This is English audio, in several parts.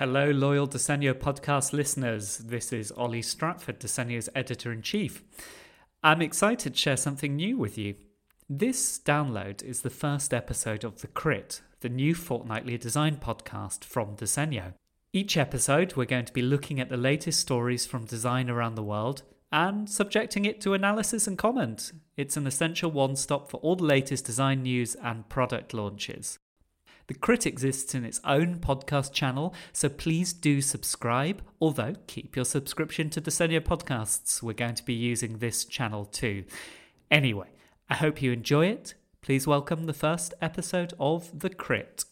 Hello, loyal Disegno podcast listeners. This is Oli Stratford, Disegno's editor in chief. I'm excited to share something new with you. This download is the first episode of The Crit, the new fortnightly design podcast from Disegno. Each episode, we're going to be looking at the latest stories from design around the world and subjecting it to analysis and comment. It's an essential one stop for all the latest design news and product launches. The Crit exists in its own podcast channel, so please do subscribe, although keep your subscription to Disegno podcasts. We're going to be using this channel too. Anyway, I hope you enjoy it. Please welcome the first episode of The Crit.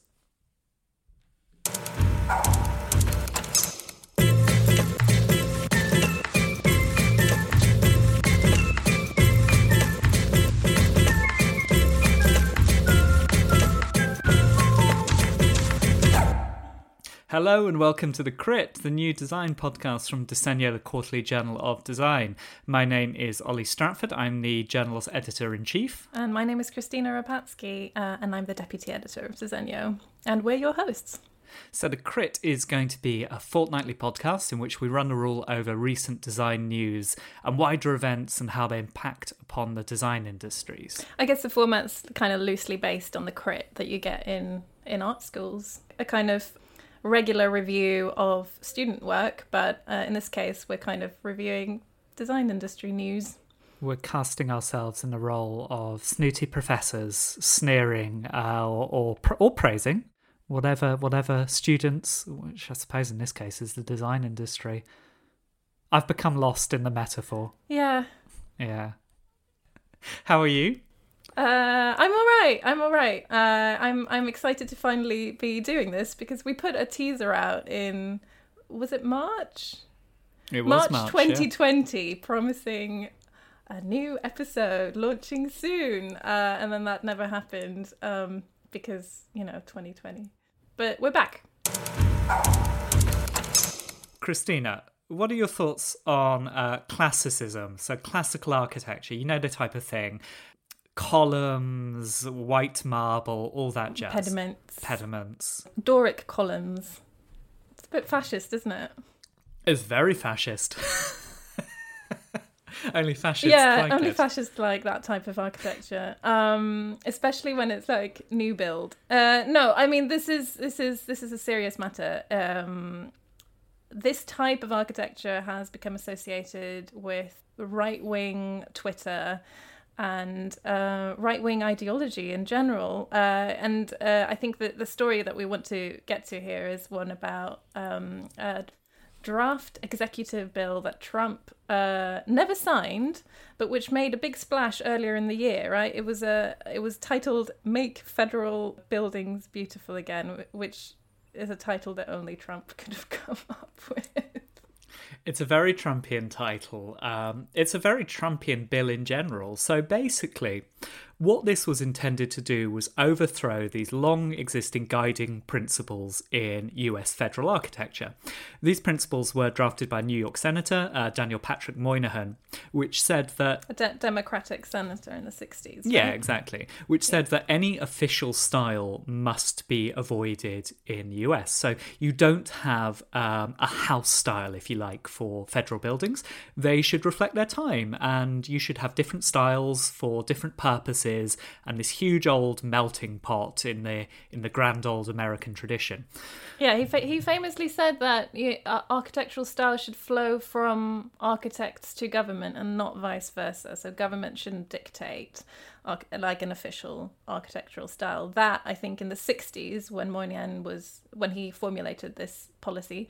Hello and welcome to The Crit, the new design podcast from Disegno, the quarterly journal of design. My name is Oli Stratford. I'm the journal's editor in chief. And my name is Kristina Rapacki, uh, and I'm the deputy editor of Disegno. And we're your hosts. So, The Crit is going to be a fortnightly podcast in which we run a rule over recent design news and wider events and how they impact upon the design industries. I guess the format's kind of loosely based on the crit that you get in, in art schools. A kind of regular review of student work, but uh, in this case, we're kind of reviewing design industry news. We're casting ourselves in the role of snooty professors, sneering uh, or, or or praising whatever whatever students, which I suppose in this case is the design industry. I've become lost in the metaphor. Yeah. Yeah. How are you? Uh, I'm all right. I'm all right. Uh, I'm I'm excited to finally be doing this because we put a teaser out in was it March? It March, March 2020, promising a new episode launching soon, uh, and then that never happened um, because you know 2020. But we're back. Kristina, what are your thoughts on uh, classicism? So, classical architecture, you know the type of thing columns, white marble, all that jazz. Pediments. Pediments. Doric columns. It's a bit fascist, isn't it? It's very fascist. only fascists yeah, like only it. fascists like that type of architecture. Um, especially when it's like new build. Uh, no, I mean this is this is this is a serious matter. Um, this type of architecture has become associated with right wing Twitter and uh, right wing ideology in general. Uh, and uh, I think that the story that we want to get to here is one about um, a draft executive bill that Trump uh, never signed, but which made a big splash earlier in the year. Right? It was a it was titled "Make Federal Buildings Beautiful Again," which is a title that only Trump could have come up with. It's a very Trumpian title. Um, it's a very Trumpian bill in general. So basically, what this was intended to do was overthrow these long existing guiding principles in US federal architecture. These principles were drafted by New York Senator uh, Daniel Patrick Moynihan, which said that. A de- Democratic senator in the 60s. Right? Yeah, exactly. Which said that any official style must be avoided in the US. So you don't have um, a house style, if you like, for federal buildings. They should reflect their time, and you should have different styles for different purposes and this huge old melting pot in the in the grand old American tradition. Yeah, he fa- he famously said that uh, architectural style should flow from architects to government and not vice versa. So government shouldn't dictate like an official architectural style. That I think in the '60s, when Moynihan was when he formulated this policy,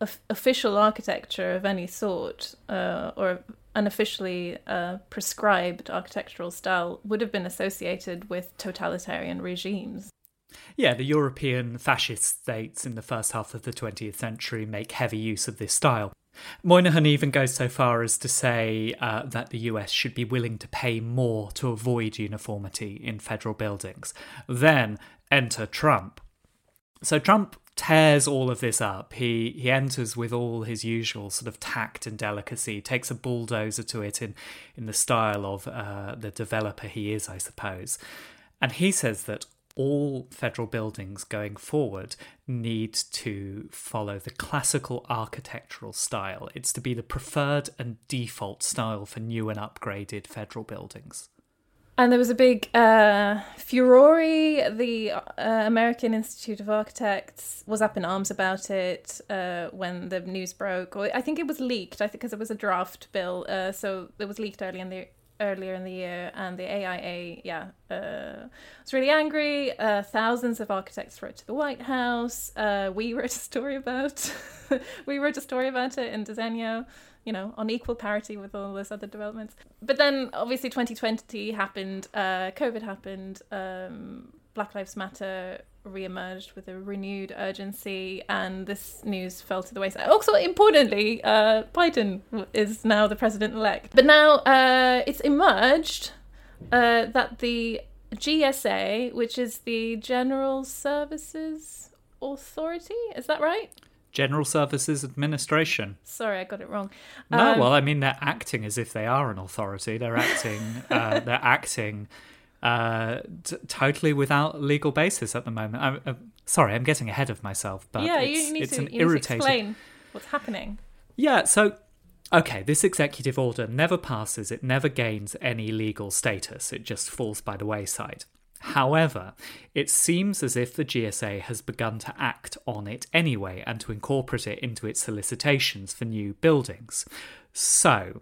official architecture of any sort uh, or unofficially uh, prescribed architectural style would have been associated with totalitarian regimes. Yeah, the European fascist states in the first half of the 20th century make heavy use of this style. Moynihan even goes so far as to say uh, that the US should be willing to pay more to avoid uniformity in federal buildings. Then enter Trump. So Trump tears all of this up. He he enters with all his usual sort of tact and delicacy, takes a bulldozer to it in in the style of uh, the developer he is, I suppose. And he says that all federal buildings going forward need to follow the classical architectural style. It's to be the preferred and default style for new and upgraded federal buildings. And there was a big uh, furore. The uh, American Institute of Architects was up in arms about it uh, when the news broke. Or I think it was leaked. I think because it was a draft bill, uh, so it was leaked early in the earlier in the year, and the AIA, yeah, uh, was really angry. Uh, thousands of architects wrote to the White House. Uh, we wrote a story about, we wrote a story about it in Disegno you know, on equal parity with all those other developments. But then obviously 2020 happened, uh, COVID happened, um, Black Lives Matter re-emerged with a renewed urgency and this news fell to the wayside. Also importantly uh, biden is now the president-elect. But now uh, it's emerged uh, that the gsa which is the general services authority is that right General Services Administration. Sorry, I got it wrong. No, um, well, I mean, they're acting as if they are an authority. They're acting. uh, they're acting uh, t- totally without legal basis at the moment. I'm, uh, sorry, I'm getting ahead of myself, but yeah, it's, you need it's to, an you irritating. Need to explain what's happening. Yeah, so okay, this executive order never passes. It never gains any legal status. It just falls by the wayside. However, it seems as if the GSA has begun to act on it anyway and to incorporate it into its solicitations for new buildings. So,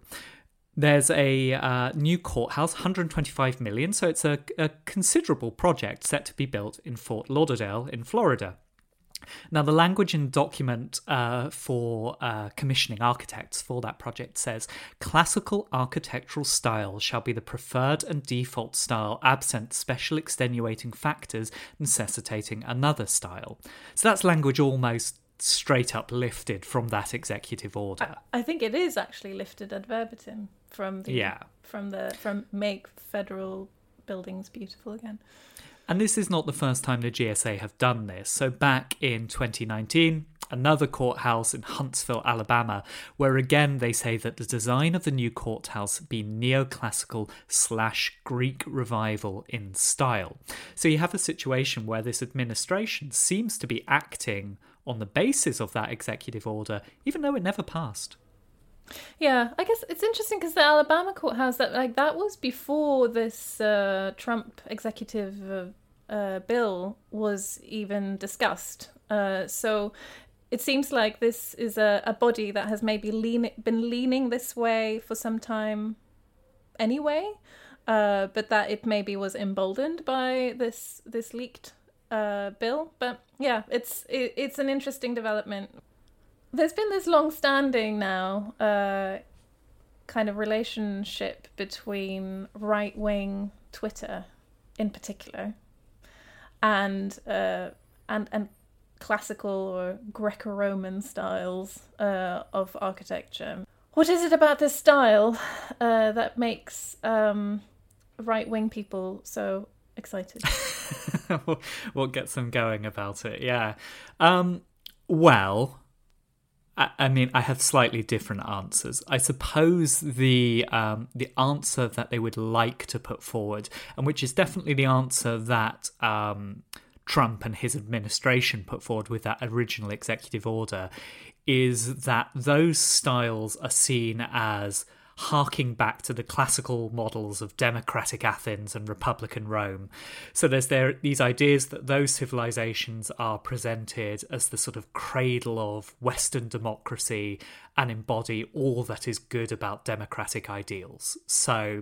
there's a uh, new courthouse, 125 million, so it's a, a considerable project set to be built in Fort Lauderdale in Florida. Now, the language in document uh, for uh, commissioning architects for that project says classical architectural style shall be the preferred and default style, absent special extenuating factors necessitating another style. So that's language almost straight up lifted from that executive order. I, I think it is actually lifted ad verbatim from the yeah. from the from make federal buildings beautiful again. And this is not the first time the GSA have done this. So, back in 2019, another courthouse in Huntsville, Alabama, where again they say that the design of the new courthouse be neoclassical slash Greek revival in style. So, you have a situation where this administration seems to be acting on the basis of that executive order, even though it never passed. Yeah, I guess it's interesting because the Alabama courthouse that like that was before this uh, Trump executive uh, uh, bill was even discussed. Uh, so it seems like this is a, a body that has maybe lean, been leaning this way for some time anyway, uh, but that it maybe was emboldened by this this leaked uh, bill. But yeah, it's it, it's an interesting development there's been this long-standing now uh, kind of relationship between right-wing Twitter, in particular, and uh, and and classical or Greco-Roman styles uh, of architecture. What is it about this style uh, that makes um, right-wing people so excited? what gets them going about it? Yeah. Um, well, I mean, I have slightly different answers. I suppose the um, the answer that they would like to put forward, and which is definitely the answer that um, Trump and his administration put forward with that original executive order, is that those styles are seen as harking back to the classical models of democratic Athens and republican Rome. So there's there these ideas that those civilizations are presented as the sort of cradle of Western democracy and embody all that is good about democratic ideals. So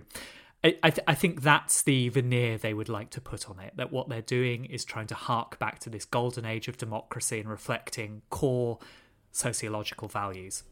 I, th- I, think that's the veneer they would like to put on it. That what they're doing is trying to hark back to this golden age of democracy and reflecting core sociological values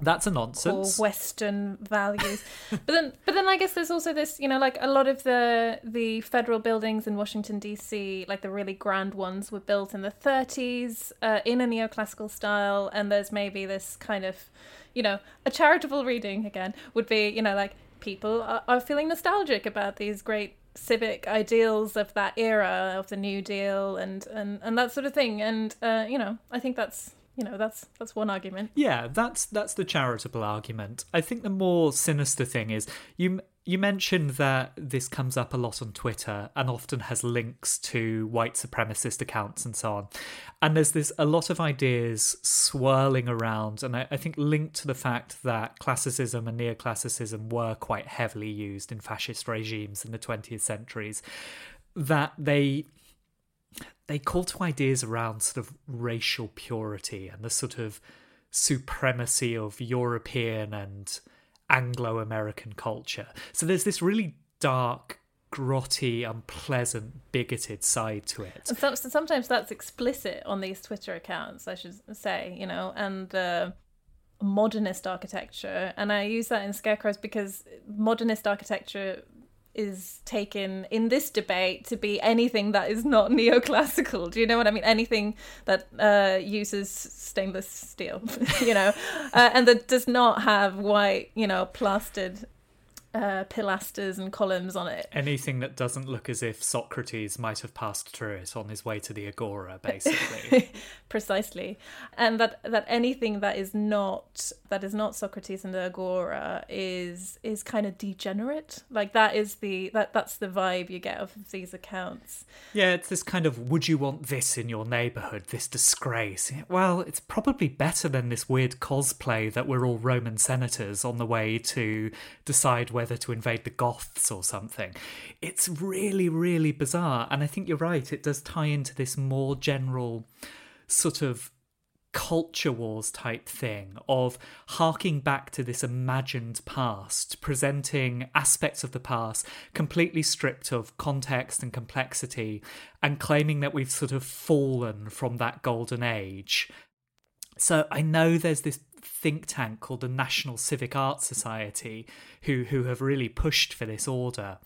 that's a nonsense. Or Western values, but then, but then I guess there's also this, you know, like a lot of the the federal buildings in Washington D.C., like the really grand ones, were built in the 30s uh, in a neoclassical style, and there's maybe this kind of, you know, a charitable reading again would be, you know, like people are, are feeling nostalgic about these great civic ideals of that era of the New Deal and and and that sort of thing, and uh, you know, I think that's you know that's that's one argument yeah that's that's the charitable argument i think the more sinister thing is you you mentioned that this comes up a lot on Twitter and often has links to white supremacist accounts and so on. And there's this a lot of ideas swirling around, and I, I think linked to the fact that classicism and neoclassicism were quite heavily used in fascist regimes in the 20th centuries, that they they call to ideas around sort of racial purity and the sort of supremacy of European and Anglo American culture. So there's this really dark, grotty, unpleasant, bigoted side to it. So, so sometimes that's explicit on these Twitter accounts, I should say, you know, and uh, modernist architecture. And I use that in scare quotes because modernist architecture is taken in this debate to be anything that is not neoclassical. Do you know what I mean? Anything that uh, uses stainless steel, you know, uh, and that does not have white, you know, plastered uh, pilasters and columns on it. Anything that doesn't look as if Socrates might have passed through it on his way to the agora, basically. Precisely, and that that anything that is not that is not Socrates and the agora is is kind of degenerate. Like that is the that that's the vibe you get off of these accounts. Yeah, it's this kind of would you want this in your neighborhood? This disgrace. Well, it's probably better than this weird cosplay that we're all Roman senators on the way to decide whether whether to invade the Goths or something. It's really, really bizarre. And I think you're right, it does tie into this more general sort of culture wars type thing of harking back to this imagined past, presenting aspects of the past completely stripped of context and complexity, and claiming that we've sort of fallen from that golden age. So I know there's this think tank called the National Civic Arts Society who who have really pushed for this order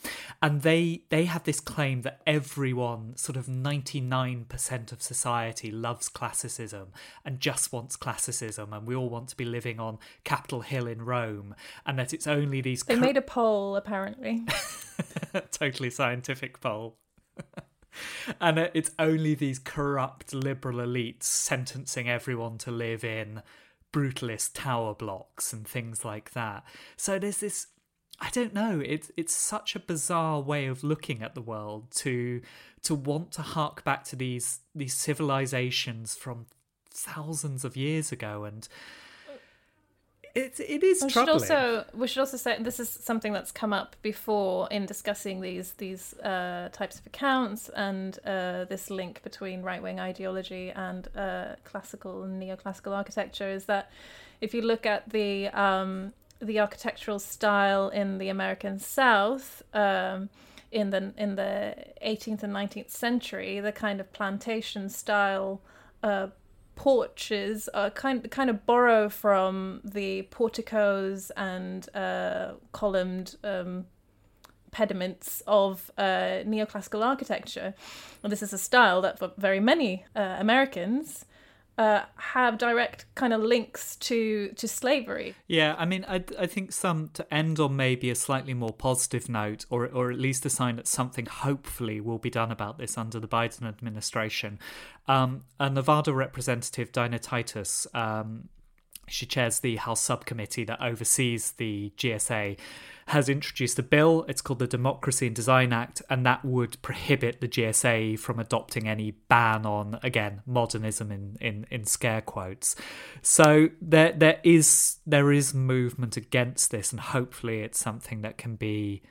and they they have this claim that everyone sort of 99% of society loves classicism and just wants classicism and we all want to be living on Capitol Hill in Rome and that it's only these They made a poll apparently. totally scientific poll. and it's only these corrupt liberal elites sentencing everyone to live in brutalist tower blocks and things like that. So there's this I don't know, it's it's such a bizarre way of looking at the world to to want to hark back to these these civilizations from thousands of years ago and it it is we troubling. Should also, we should also say this is something that's come up before in discussing these these uh, types of accounts and uh, this link between right wing ideology and uh, classical and neoclassical architecture. Is that if you look at the um, the architectural style in the American South. Um, in the in the 18th and 19th century, the kind of plantation style uh, porches are kind kind of borrow from the porticos and uh, columned um, pediments of uh, neoclassical architecture. This is a style that for very many uh, Americans uh, have direct kind of links to to slavery. Yeah, I mean, I I think some to end on maybe a slightly more positive note, or or at least a sign that something hopefully will be done about this under the Biden administration. Um, a Nevada representative, Dina Titus, um, she chairs the House subcommittee that oversees the GSA has introduced a bill. It's called the Democracy and Design Act, and that would prohibit the GSA from adopting any ban on, again, modernism in, in, in scare quotes. So there there is there is movement against this, and hopefully it's something that can be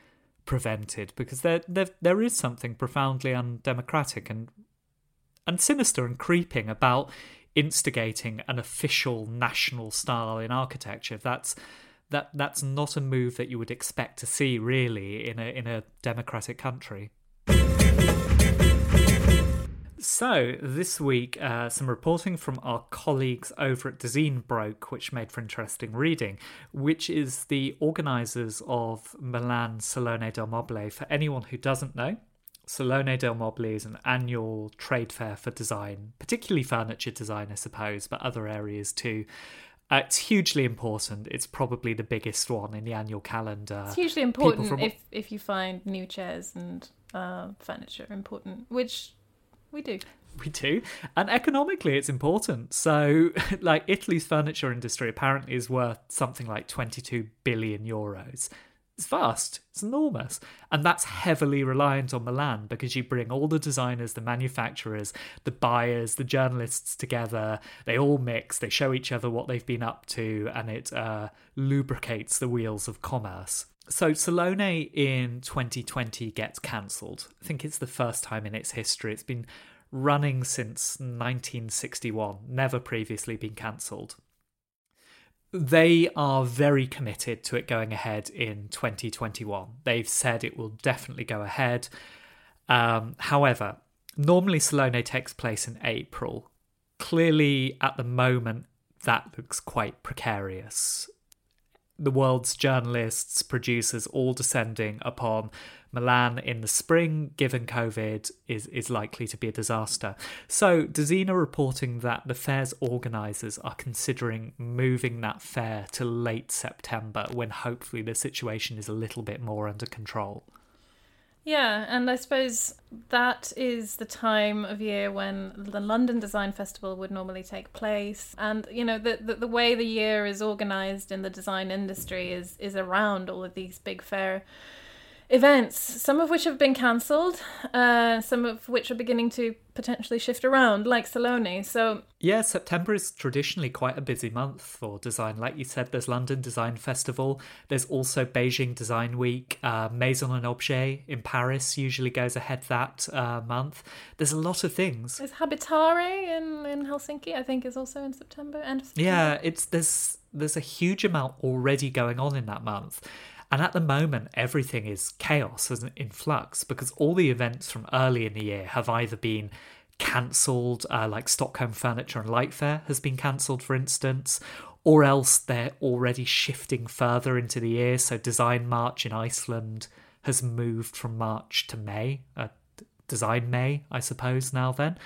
prevented because there there, there is something profoundly undemocratic and and sinister and creeping about instigating an official national style in architecture. That's that that's not a move that you would expect to see really in a in a democratic country. So, this week, uh, some reporting from our colleagues over at Dezeen broke, which made for interesting reading, which is the organisers of Milan Salone del Mobile. For anyone who doesn't know, Salone del Mobile is an annual trade fair for design, particularly furniture design, I suppose, but other areas too. Uh, it's hugely important. It's probably the biggest one in the annual calendar. It's hugely important from... if if you find new chairs and uh, furniture important, which we do. We do, and economically, it's important. So, like Italy's furniture industry apparently is worth something like twenty-two billion euros. It's vast, it's enormous. And that's heavily reliant on Milan because you bring all the designers, the manufacturers, the buyers, the journalists together. They all mix, they show each other what they've been up to, and it uh, lubricates the wheels of commerce. So Salone in 2020 gets cancelled. I think it's the first time in its history. It's been running since 1961, never previously been cancelled they are very committed to it going ahead in 2021. They've said it will definitely go ahead. Um, however, normally Salone takes place in April. Clearly, at the moment, that looks quite precarious. The world's journalists, producers, all descending upon Milan in the spring, given COVID, is, is likely to be a disaster. So, Dezeen reporting that the fair's organisers are considering moving that fair to late September when hopefully the situation is a little bit more under control. Yeah, and I suppose that is the time of year when the London Design Festival would normally take place. And, you know, the, the, the way the year is organised in the design industry is, is around all of these big fair events, some of which have been cancelled, uh, some of which are beginning to potentially shift around, like Salone. So yeah, September is traditionally quite a busy month for design. Like you said, there's London Design Festival. There's also Beijing Design Week. Uh, Maison and Objet in Paris usually goes ahead that uh, month. There's a lot of things. There's Habitare in, in Helsinki. I think is also in September. End September. Yeah, it's there's there's a huge amount already going on in that month. And at the moment, everything is chaos and in flux because all the events from early in the year have either been cancelled, uh, like Stockholm Furniture and Light Fair has been cancelled, for instance, or else they're already shifting further into the year. So, Design March in Iceland has moved from March to May, uh, Design May, I suppose, now then.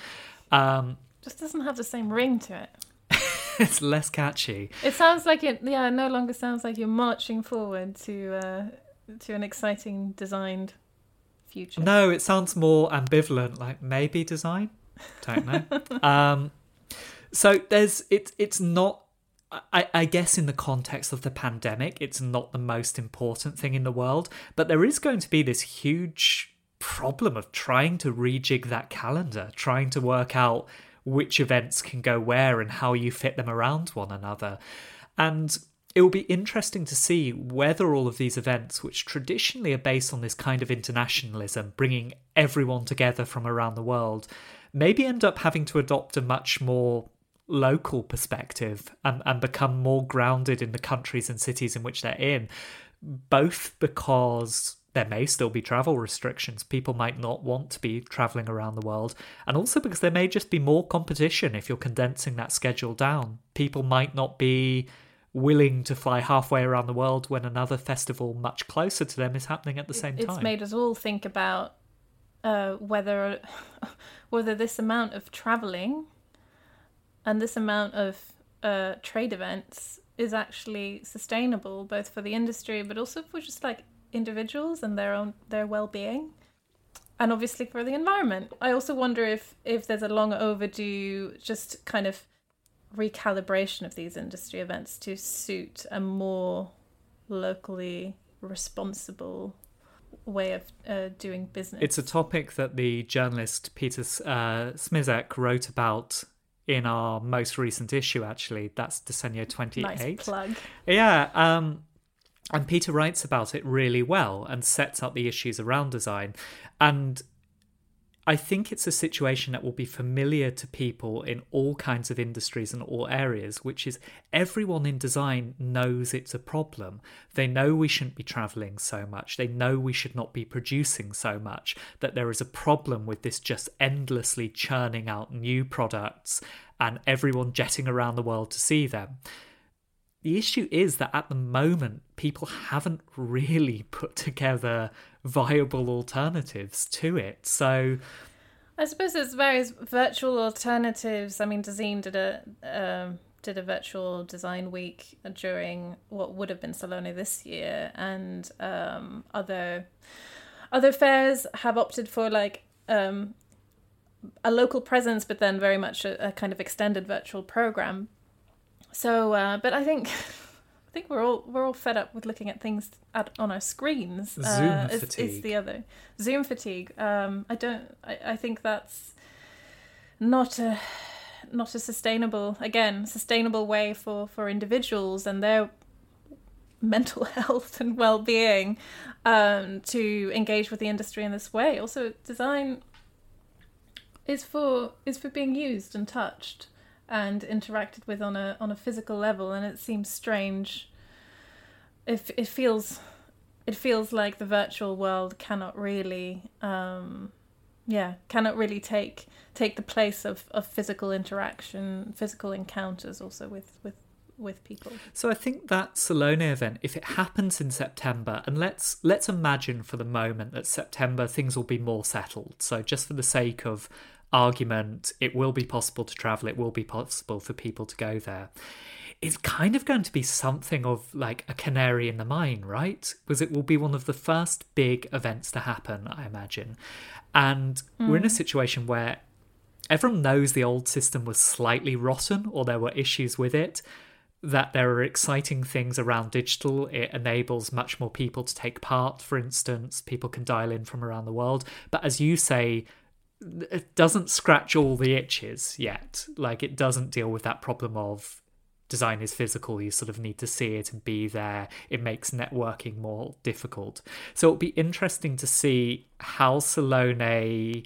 Um, Just doesn't have the same ring to it. it's less catchy. It sounds like it. Yeah, no longer sounds like you're marching forward to uh, to an exciting designed future. No, it sounds more ambivalent, like maybe design. Don't know. um, so there's it's it's not. I, I guess in the context of the pandemic, it's not the most important thing in the world, but there is going to be this huge problem of trying to rejig that calendar, trying to work out which events can go where and how you fit them around one another. And it will be interesting to see whether all of these events, which traditionally are based on this kind of internationalism, bringing everyone together from around the world, maybe end up having to adopt a much more local perspective and, and become more grounded in the countries and cities in which they're in, both because there may still be travel restrictions. People might not want to be traveling around the world. And also because there may just be more competition if you're condensing that schedule down. People might not be willing to fly halfway around the world when another festival much closer to them is happening at the same it's time. It's made us all think about uh, whether whether this amount of traveling and this amount of uh, trade events is actually sustainable both for the industry but also for just like individuals and their own their well-being and obviously for the environment i also wonder if if there's a long overdue just kind of recalibration of these industry events to suit a more locally responsible way of uh, doing business. It's a topic that the journalist Peter uh, Smisek wrote about in our most recent issue. Actually, that's twenty eight. Nice plug. Yeah. Um, and Peter writes about it really well and sets up the issues around design. And I think it's a situation that will be familiar to people in all kinds of industries and all areas, which is everyone in design knows it's a problem. They know we shouldn't be traveling so much. They know we should not be producing so much, that there is a problem with this just endlessly churning out new products and everyone jetting around the world to see them the issue is that at the moment, people haven't really put together viable alternatives to it. So. I suppose there's various virtual alternatives. I mean, Dezeen did a um, did a virtual design week during what would have been Salone this year, and um, other other fairs have opted for like um, a local presence, but then very much a, a kind of extended virtual program. So, uh, but I think I think we're all we're all fed up with looking at things at, on our screens. Zoom uh, is, fatigue. is the other Zoom fatigue. Um, I don't. I, I think that's not a not a sustainable again sustainable way for for individuals and their mental health and well-being um, to engage with the industry in this way. Also, design is for is for being used and touched and interacted with on a on a physical level and it seems strange if it feels it feels like the virtual world cannot really um yeah cannot really take take the place of of physical interaction physical encounters also with with with people So I think that Salone event, if it happens in September, and let's let's imagine for the moment that September things will be more settled. So just for the sake of argument, it will be possible to travel. It will be possible for people to go there. It's kind of going to be something of like a canary in the mine, right? Because it will be one of the first big events to happen, I imagine. And we're in a hmm. situation where everyone knows the old system was slightly rotten or there were issues with it that there are exciting things around digital it enables much more people to take part for instance people can dial in from around the world but as you say it doesn't scratch all the itches yet. Like it doesn't deal with that problem of design is physical you sort of need to see it and be there. It makes networking more difficult. So it'll be interesting to see how salone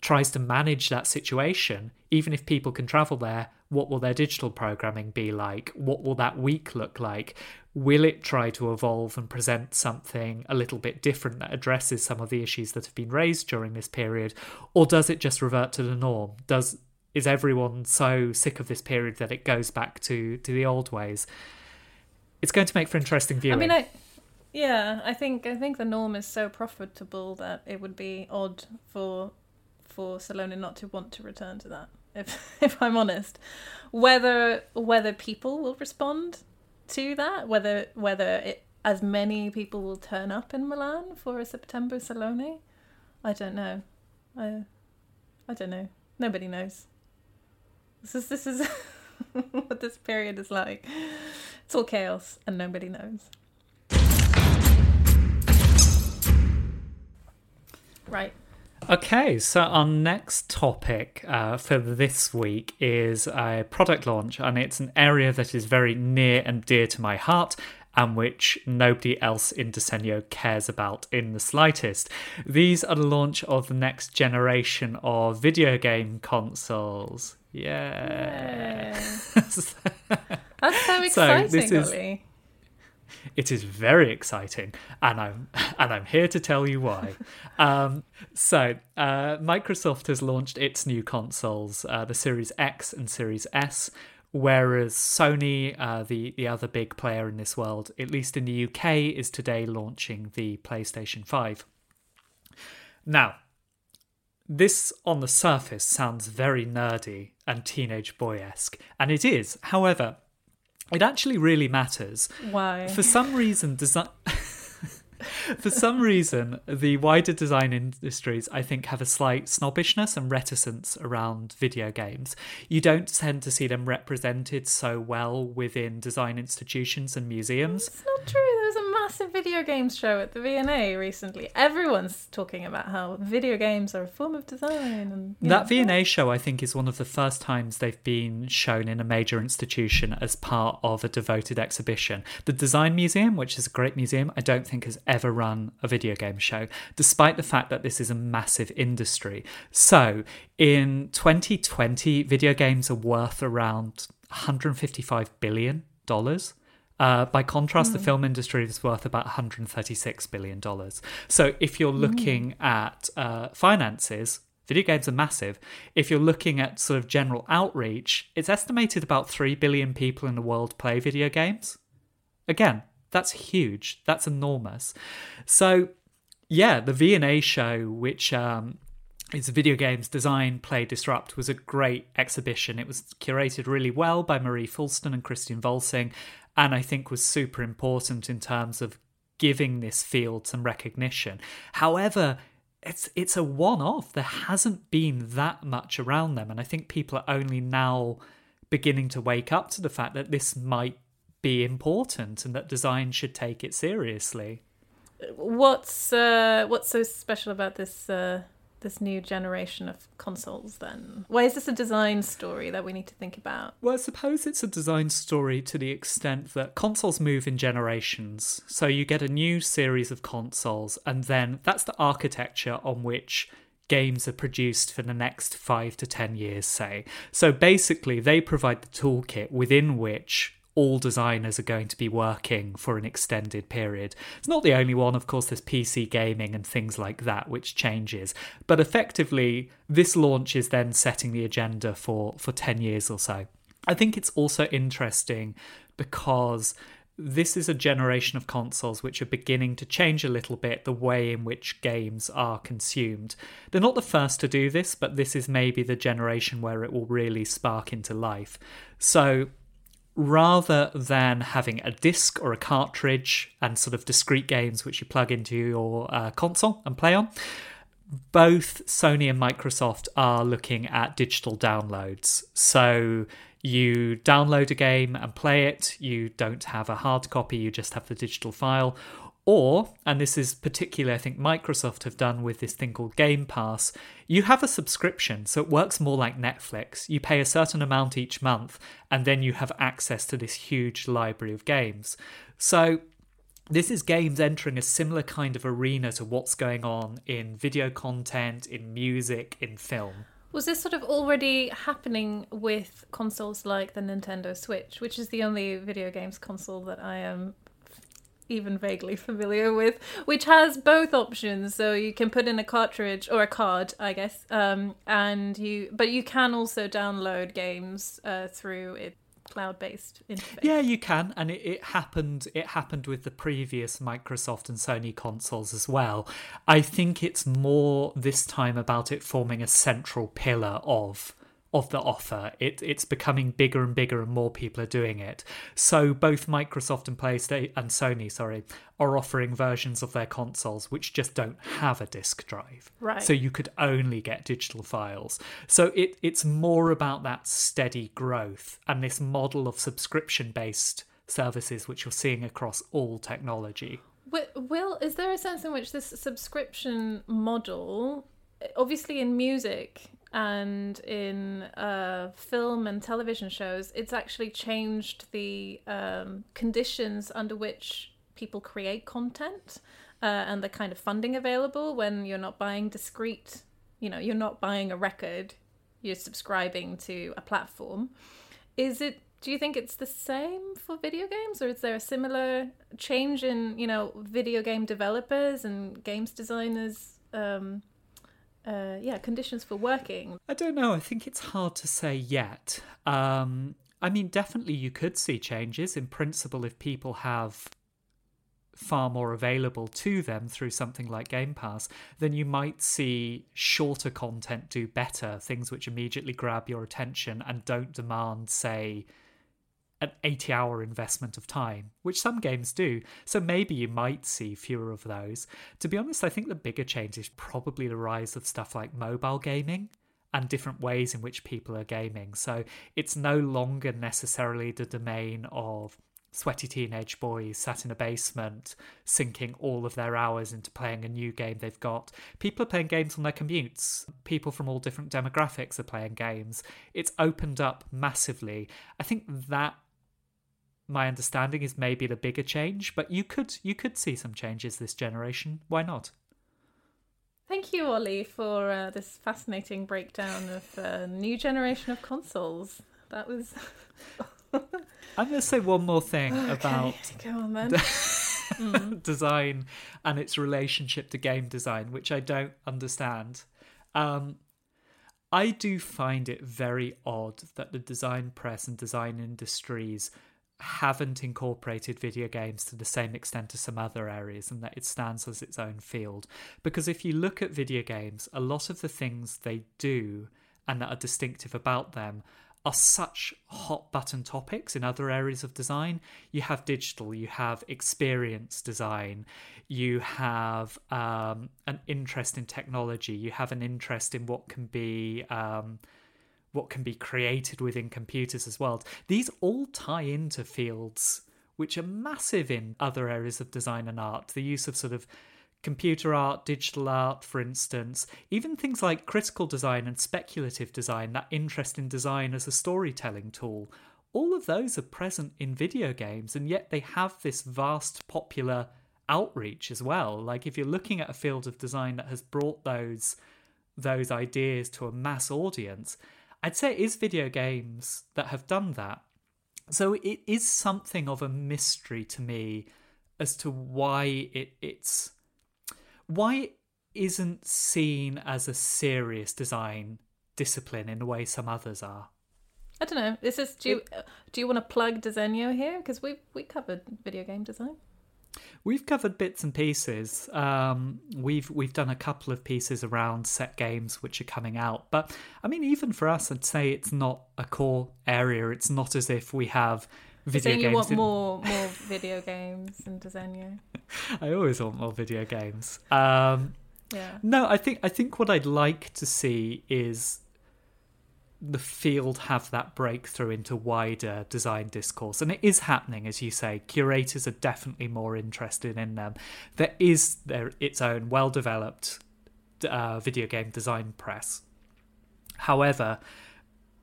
tries to manage that situation, even if people can travel there, what will their digital programming be like? What will that week look like? Will it try to evolve and present something a little bit different that addresses some of the issues that have been raised during this period? Or does it just revert to the norm? Does is everyone so sick of this period that it goes back to, to the old ways? It's going to make for interesting viewing. i mean i yeah i think i think the norm is so profitable that it would be odd for for Salone not to want to return to that if if i'm honest whether whether people will respond to that whether whether it, as many people will turn up in milan for a september salone i don't know. I i don't know. Nobody knows. This is this is what this period is like. It's all chaos and nobody knows. Right Okay, so our next topic uh, for this week is a product launch, and it's an area that is very near and dear to my heart and which nobody else in Disegno cares about in the slightest. These are the launch of the next generation of video game consoles. Yeah. That's so exciting, So, this is- Oli. It is very exciting, and I'm and I'm here to tell you why. um, so, uh, Microsoft has launched its new consoles, uh, the Series X and Series S, whereas Sony, uh, the the other big player in this world, at least in the UK, is today launching the PlayStation Five. Now, this on the surface sounds very nerdy and teenage boy esque, and it is. However, it actually really matters Why? for some reason design for some reason the wider design industries i think have a slight snobbishness and reticence around video games you don't tend to see them represented so well within design institutions and museums It's not true. There was a massive video games show at the V&A recently. Everyone's talking about how video games are a form of design. And that know, V&A show, I think, is one of the first times they've been shown in a major institution as part of a devoted exhibition. The Design Museum, which is a great museum, I don't think has ever run a video game show, despite the fact that this is a massive industry. So, in 2020, video games are worth around 155 billion dollars. Uh, by contrast, the film industry is worth about 136 billion dollars. So, if you're looking at uh, finances, video games are massive. If you're looking at sort of general outreach, it's estimated about 3 billion people in the world play video games. Again, that's huge. That's enormous. So, yeah, the V&A show, which um, is video games design, play, disrupt, was a great exhibition. It was curated really well by Marie Foulston and Kristian Volsing, and I think was super important in terms of giving this field some recognition. However, it's it's a one-off. There hasn't been that much around them, and I think people are only now beginning to wake up to the fact that this might be important and that design should take it seriously. What's uh, what's so special about this uh, this new generation of consoles then? Why is this a design story that we need to think about? Well, I suppose it's a design story to the extent that consoles move in generations. So you get a new series of consoles, and then that's the architecture on which games are produced for the next five to ten years, say. So basically, they provide the toolkit within which all designers are going to be working for an extended period. It's not the only one, of course, there's PC gaming and things like that, which changes. But effectively, this launch is then setting the agenda for, for 10 years or so. I think it's also interesting because this is a generation of consoles which are beginning to change a little bit the way in which games are consumed. They're not the first to do this, but this is maybe the generation where it will really spark into life. So, rather than having a disc or a cartridge and sort of discrete games which you plug into your uh, console and play on, both Sony and Microsoft are looking at digital downloads. So you download a game and play it, you don't have a hard copy, you just have the digital file, or, and this is particularly, I think, Microsoft have done with this thing called Game Pass, you have a subscription. So it works more like Netflix. You pay a certain amount each month, and then you have access to this huge library of games. So this is games entering a similar kind of arena to what's going on in video content, in music, in film. Was this sort of already happening with consoles like the Nintendo Switch, which is the only video games console that I am even vaguely familiar with, which has both options. So you can put in a cartridge or a card, I guess, um, and you, but you can also download games uh, through it cloud-based interface. Yeah, you can, and it, it happened. It happened with the previous Microsoft and Sony consoles as well. I think it's more this time about it forming a central pillar of of the offer. It, it's becoming bigger and bigger, and more people are doing it. So both Microsoft and PlayStation and Sony, sorry, are offering versions of their consoles which just don't have a disk drive. Right. So you could only get digital files. So it it's more about that steady growth and this model of subscription based services which you're seeing across all technology. Will, is there a sense in which this subscription model, obviously in music, and in uh, film and television shows, it's actually changed the um, conditions under which people create content uh, and the kind of funding available when you're not buying discrete, you know, you're not buying a record, you're subscribing to a platform. Is it do you think it's the same for video games or is there a similar change in you know video game developers and games designers um, uh, yeah conditions for working. I don't know. I think it's hard to say yet. Um, i mean definitely you could see changes in principle if people have far more available to them through something like Game Pass, then you might see shorter content do better, things which immediately grab your attention and don't demand, say, an 80 hour investment of time, which some games do. So maybe you might see fewer of those. To be honest, I think the bigger change is probably the rise of stuff like mobile gaming and different ways in which people are gaming. So it's no longer necessarily the domain of sweaty teenage boys sat in a basement sinking all of their hours into playing a new game they've got. People are playing games on their commutes. People from all different demographics are playing games. It's opened up massively. I think that my understanding is maybe the bigger change, but you could you could see some changes this generation. Why not? Thank you, Oli, for uh, this fascinating breakdown of the uh, new generation of consoles. That was. I'm going to say one more thing okay, about go on then. mm. design and its relationship to game design, which I don't understand. Um, I do find it very odd that the design press and design industries haven't incorporated video games to the same extent as some other areas and that it stands as its own field. Because if you look at video games, a lot of the things they do and that are distinctive about them are such hot button topics in other areas of design. You have digital, you have experience design, you have um, an interest in technology, you have an interest in what can be. Um, what can be created within computers as well. These all tie into fields which are massive in other areas of design and art. The use of sort of computer art, digital art, for instance, even things like critical design and speculative design, that interest in design as a storytelling tool, all of those are present in video games, and yet they have this vast popular outreach as well. Like if you're looking at a field of design that has brought those those ideas to a mass audience, I'd say it is video games that have done that. So it is something of a mystery to me as to why it, it's why it isn't seen as a serious design discipline in the way some others are. I don't know. This Is do you, do you want to plug Disegno here because we we covered video game design. We've covered bits and pieces. Um, we've we've done a couple of pieces around set games which are coming out, but I mean, even for us, I'd say it's not a core area. It's not as if we have video games. you want in- more more video games and Disegno. I always want more video games. Um, Yeah. No, I think I think what I'd like to see is the field have that breakthrough into wider design discourse, and it is happening, as you say. Curators are definitely more interested in them. There is there its own well developed uh, video game design press. However,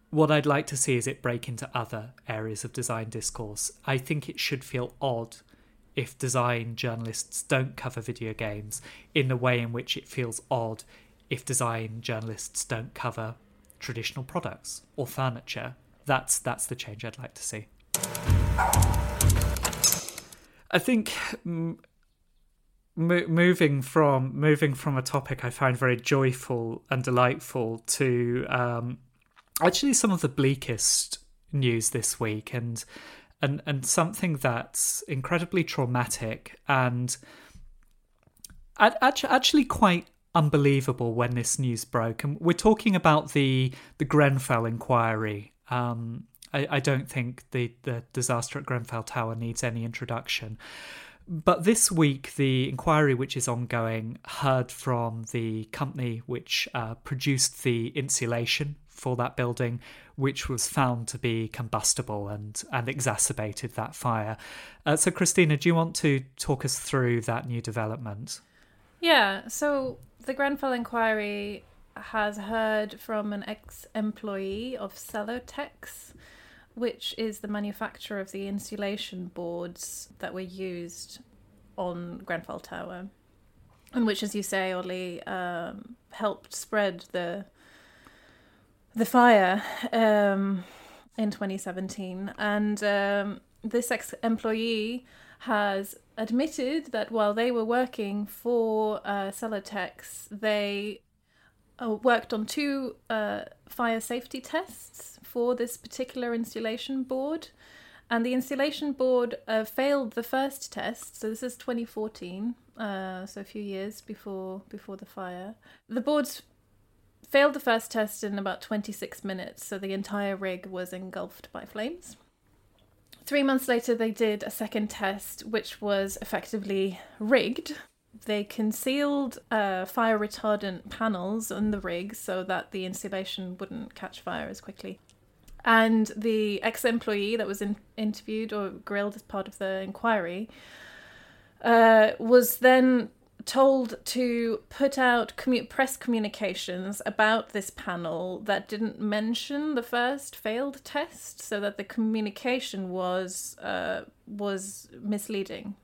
what I'd like to see is it break into other areas of design discourse. I think it should feel odd if design journalists don't cover video games in the way in which it feels odd if design journalists don't cover traditional products or furniture. That's that's the change I'd like to see. I think mo- moving from moving from a topic I find very joyful and delightful to um, actually some of the bleakest news this week and and and something that's incredibly traumatic and actually quite unbelievable when this news broke. And we're talking about the the Grenfell inquiry. Um, I, I don't think the the disaster at Grenfell Tower needs any introduction. But this week, the inquiry which is ongoing heard from the company which uh, produced the insulation for that building, which was found to be combustible and, and exacerbated that fire. Uh, so, Kristina, do you want to talk us through that new development? Yeah, so the Grenfell inquiry has heard from an ex employee of Celotex, which is the manufacturer of the insulation boards that were used on Grenfell Tower, and which, as you say, Oli, um, helped spread the the fire um, in 2017. And um, this ex employee has admitted that while they were working for uh, Celotex, they uh, worked on two uh, fire safety tests for this particular insulation board. And the insulation board uh, failed the first test, so this is 2014, uh, so a few years before before the fire. The boards failed the first test in about 26 minutes, so the entire rig was engulfed by flames. Three months later, they did a second test, which was effectively rigged. They concealed uh, fire retardant panels on the rig so that the insulation wouldn't catch fire as quickly. And the ex employee that was in- interviewed or grilled as part of the inquiry uh, was then told to put out commu- press communications about this panel that didn't mention the first failed test, so that the communication was uh, was misleading,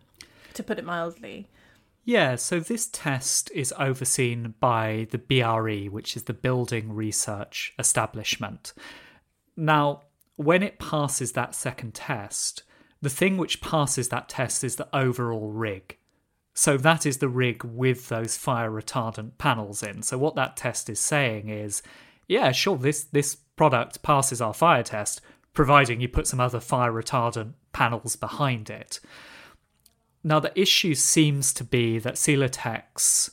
to put it mildly. Yeah, so this test is overseen by the BRE, which is the Building Research Establishment. Now, when it passes that second test, the thing which passes that test is the overall rig. So that is the rig with those fire retardant panels in. So what that test is saying is, yeah, sure, this this product passes our fire test, providing you put some other fire retardant panels behind it. Now the issue seems to be that Celotex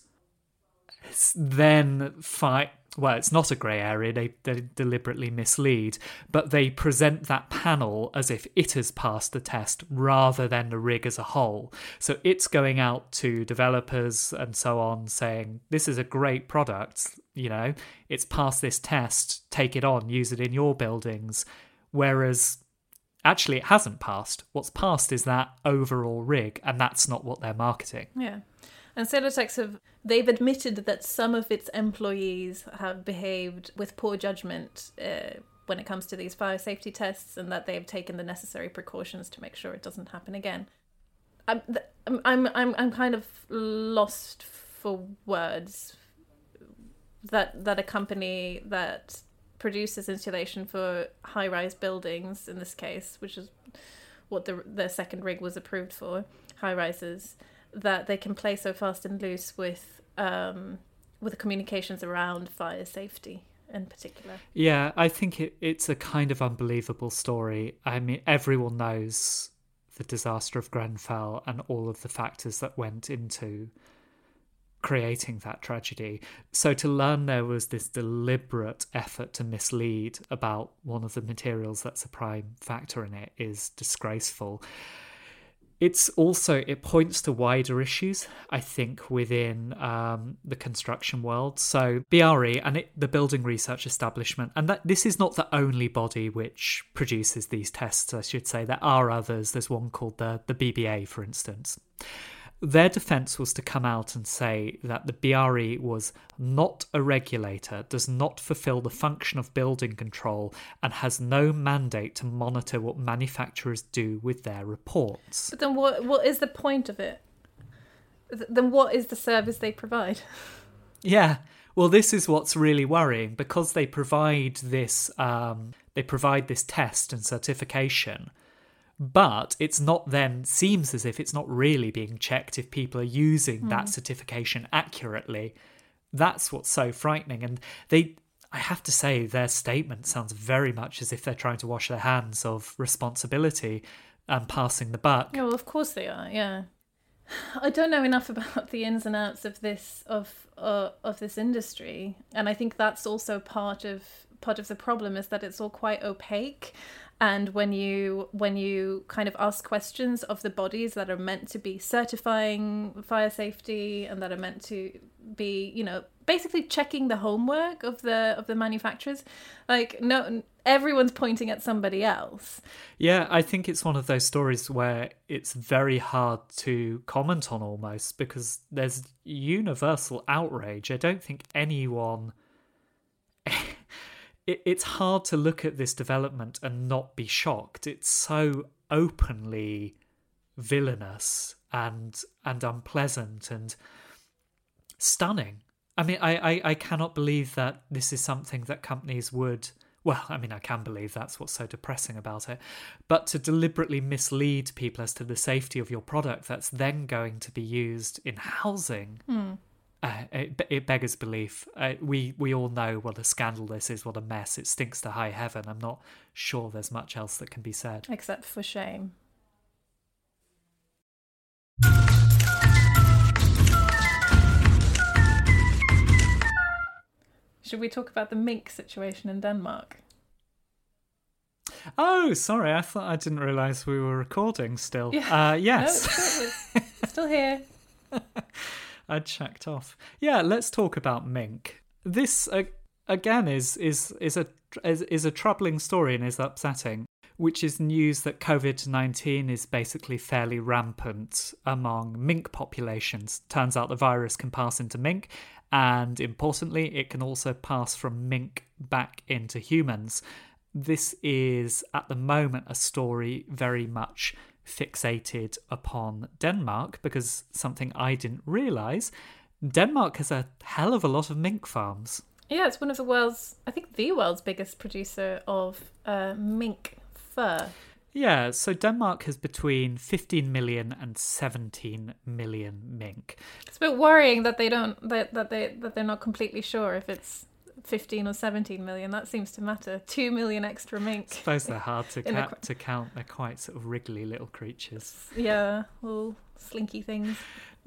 then fight well, it's not a grey area, they, they deliberately mislead, but they present that panel as if it has passed the test rather than the rig as a whole. So it's going out to developers and so on saying, This is a great product, you know, it's passed this test, take it on, use it in your buildings. Whereas actually it hasn't passed. What's passed is that overall rig, and that's not what they're marketing. Yeah. And Celotex have they've admitted that some of its employees have behaved with poor judgment uh, when it comes to these fire safety tests, and that they have taken the necessary precautions to make sure it doesn't happen again. I'm I'm I'm I'm kind of lost for words that that a company that produces insulation for high-rise buildings in this case, which is what the the second rig was approved for, high rises, that they can play so fast and loose with um, with the communications around fire safety in particular. Yeah, I think it, it's a kind of unbelievable story. I mean, everyone knows the disaster of Grenfell and all of the factors that went into creating that tragedy. So to learn there was this deliberate effort to mislead about one of the materials that's a prime factor in it is disgraceful. It's also it points to wider issues, I think, within um, the construction world. So BRE and it, the Building Research Establishment, and that this is not the only body which produces these tests. I should say there are others. There's one called the the BBA, for instance. Their defense was to come out and say that the BRE was not a regulator, does not fulfill the function of building control, and has no mandate to monitor what manufacturers do with their reports. But then, what what is the point of it? Then, what is the service they provide? Yeah. Well, this is what's really worrying because they provide this um, they provide this test and certification but it's not then seems as if it's not really being checked if people are using mm. that certification accurately. That's what's so frightening. And they i have to say their statement sounds very much as if they're trying to wash their hands of responsibility and passing the buck. Yeah well of course they are yeah. I don't know enough about the ins and outs of this of uh, of this industry, and I think that's also part of part of the problem is that it's all quite opaque and when you when you kind of ask questions of the bodies that are meant to be certifying fire safety and that are meant to be you know basically checking the homework of the of the manufacturers like no everyone's pointing at somebody else. Yeah i think it's one of those stories where it's very hard to comment on almost because there's universal outrage. I don't think anyone it, it's hard to look at this development and not be shocked. It's so openly villainous and and unpleasant and stunning. I mean, I, I, I cannot believe that this is something that companies would. Well, I mean, I can believe that's what's so depressing about it. But to deliberately mislead people as to the safety of your product that's then going to be used in housing. Hmm uh, it, it, beggars belief. Uh, we we all know what a scandal this is, what a mess. It stinks to high heaven. I'm not sure there's much else that can be said. Except for shame. Should we talk about the mink situation in Denmark? Oh, sorry. I thought I didn't realise we were recording still. Yeah. Uh, yes. no, still, still here. I'd checked off. Yeah, let's talk about mink. This uh, again is is is a is, is a troubling story and is upsetting. Which is news that COVID 19 is basically fairly rampant among mink populations. Turns out the virus can pass into mink, and importantly, it can also pass from mink back into humans. This is at the moment a story very much fixated upon Denmark because something I didn't realize Denmark has a hell of a lot of mink farms. Yeah, it's one of the world's, I think, the world's biggest producer of uh, mink fur. Yeah, so Denmark has between 15 million and 17 million mink. It's a bit worrying that they don't that, that they that they're not completely sure if it's 15 or 17 million. That seems to matter. 2 million extra mink. I suppose they're hard to, ca- to count. They're quite sort of wriggly little creatures. Yeah, little slinky things.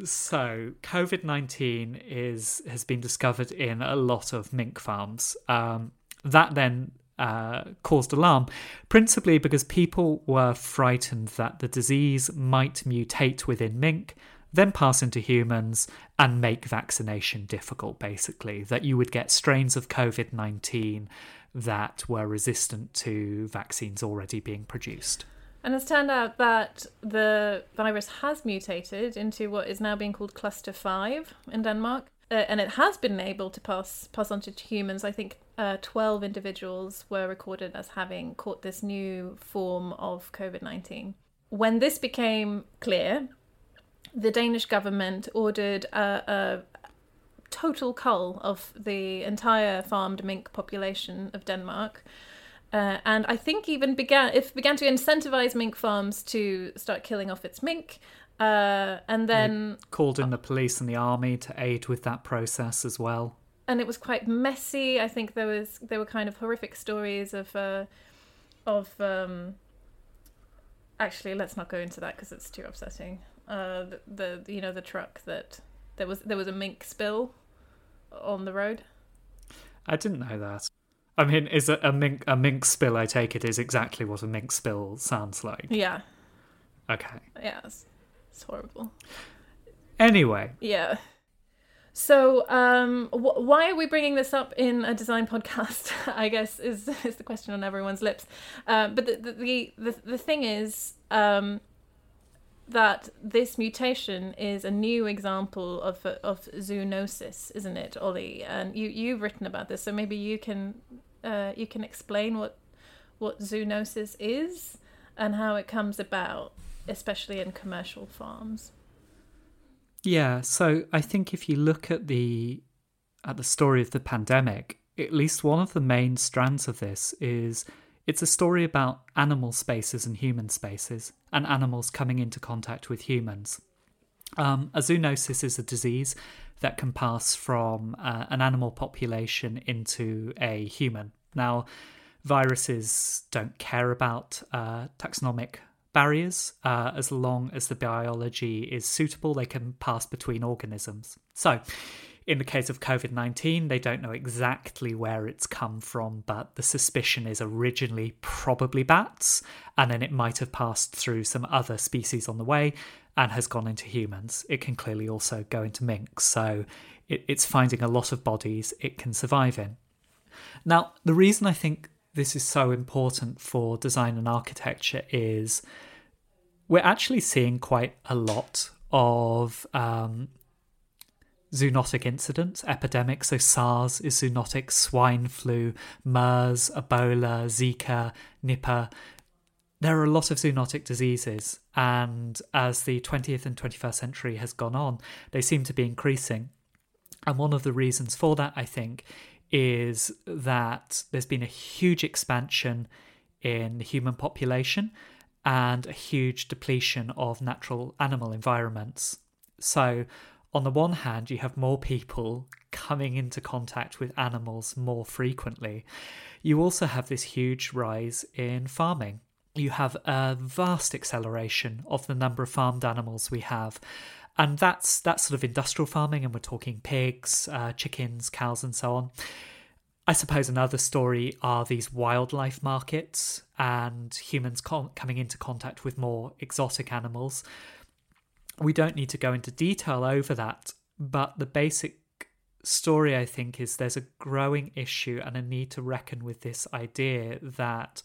So, COVID 19 is has been discovered in a lot of mink farms. Um, that then uh, caused alarm, principally because people were frightened that the disease might mutate within mink then pass into humans and make vaccination difficult, basically. That you would get strains of COVID 19 that were resistant to vaccines already being produced. And it's turned out that the virus has mutated into what is now being called cluster 5 in Denmark. Uh, and it has been able to pass pass on to humans. I think uh, 12 individuals were recorded as having caught this new form of COVID 19. When this became clear, the Danish government ordered a, a total cull of the entire farmed mink population of Denmark. Uh, and I think even began if began to incentivize mink farms to start killing off its mink, uh, and then they called in the police and the army to aid with that process as well. And it was quite messy. I think there was there were kind of horrific stories of uh, of um, actually let's not go into that because it's too upsetting. Uh, the, the you know the truck that there was there was a mink spill on the road. I didn't know that. I mean, is it a mink a mink spill? I take it is exactly what a mink spill sounds like. Yeah. Okay. Yeah, it's, it's horrible. Anyway. Yeah. So, um, wh- why are we bringing this up in a design podcast? I guess is is the question on everyone's lips. Uh, but the the, the the thing is, um, that this mutation is a new example of of zoonosis, isn't it, Oli? And you you've written about this, so maybe you can uh, you can explain what what zoonosis is and how it comes about, especially in commercial farms. Yeah, so I think if you look at the at the story of the pandemic, at least one of the main strands of this is it's a story about animal spaces and human spaces, and animals coming into contact with humans. Um, a zoonosis is a disease that can pass from uh, an animal population into a human. Now, viruses don't care about uh, taxonomic barriers. Uh, as long as the biology is suitable, they can pass between organisms. So, in the case of COVID 19, they don't know exactly where it's come from, but the suspicion is originally probably bats, and then it might have passed through some other species on the way and has gone into humans. It can clearly also go into minks, so it, it's finding a lot of bodies it can survive in. Now, the reason I think this is so important for design and architecture is we're actually seeing quite a lot of um, zoonotic incidents, epidemics. So SARS is zoonotic, swine flu, MERS, Ebola, Zika, Nipah. There are a lot of zoonotic diseases, and as the 20th and 21st century has gone on, they seem to be increasing. And one of the reasons for that, I think, is that there's been a huge expansion in the human population and a huge depletion of natural animal environments. So, on the one hand, you have more people coming into contact with animals more frequently. You also have this huge rise in farming. You have a vast acceleration of the number of farmed animals we have. And that's that's sort of industrial farming, and we're talking pigs, uh, chickens, cows, and so on. I suppose another story are these wildlife markets and humans com- coming into contact with more exotic animals we don't need to go into detail over that, but the basic story, I think, is there's a growing issue and a need to reckon with this idea that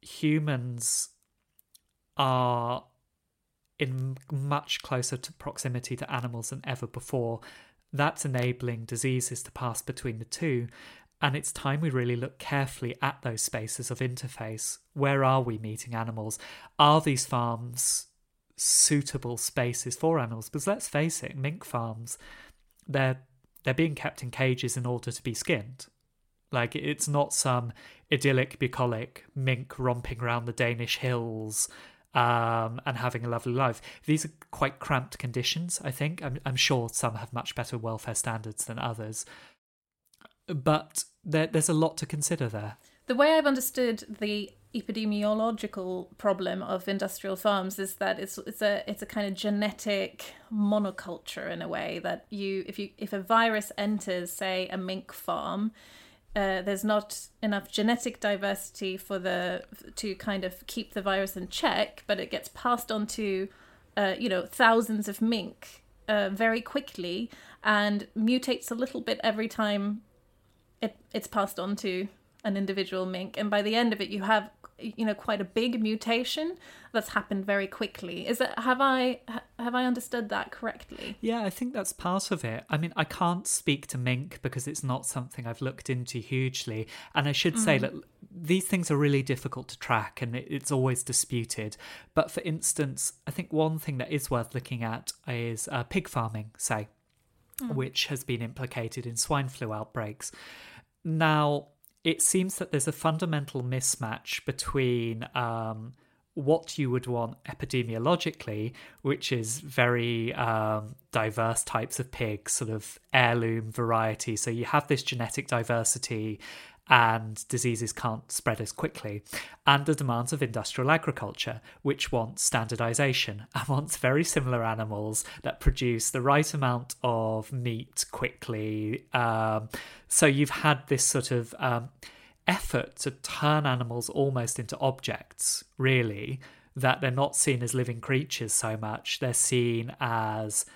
humans are in much closer to proximity to animals than ever before. That's enabling diseases to pass between the two. And it's time we really look carefully at those spaces of interface. Where are we meeting animals? Are these farms suitable spaces for animals. Because let's face it, mink farms, they're they're being kept in cages in order to be skinned. Like it's not some idyllic, bucolic mink romping around the Danish hills um, and having a lovely life. These are quite cramped conditions. I think. I'm, I'm sure some have much better welfare standards than others, but there, there's a lot to consider there. The way I've understood the epidemiological problem of industrial farms is that it's it's a it's a kind of genetic monoculture in a way that you if you if a virus enters say a mink farm uh, there's not enough genetic diversity for the to kind of keep the virus in check but it gets passed on to uh, you know thousands of mink uh, very quickly and mutates a little bit every time it it's passed on to an individual mink, and by the end of it, you have you know quite a big mutation that's happened very quickly. Is that have i have i understood that correctly? Yeah i think that's part of it. I mean i can't speak to mink because it's not something i've looked into hugely. And i should say mm. that these things are really difficult to track and it's always disputed. But for instance i think one thing that is worth looking at is uh, pig farming say mm. which has been implicated in swine flu outbreaks. Now it seems that there's a fundamental mismatch between um, what you would want epidemiologically, which is very um, diverse types of pigs, sort of heirloom variety. So you have this genetic diversity and diseases can't spread as quickly, and the demands of industrial agriculture, which wants standardization and wants very similar animals that produce the right amount of meat quickly. Um, so you've had this sort of um, effort to turn animals almost into objects, really, that they're not seen as living creatures so much, they're seen as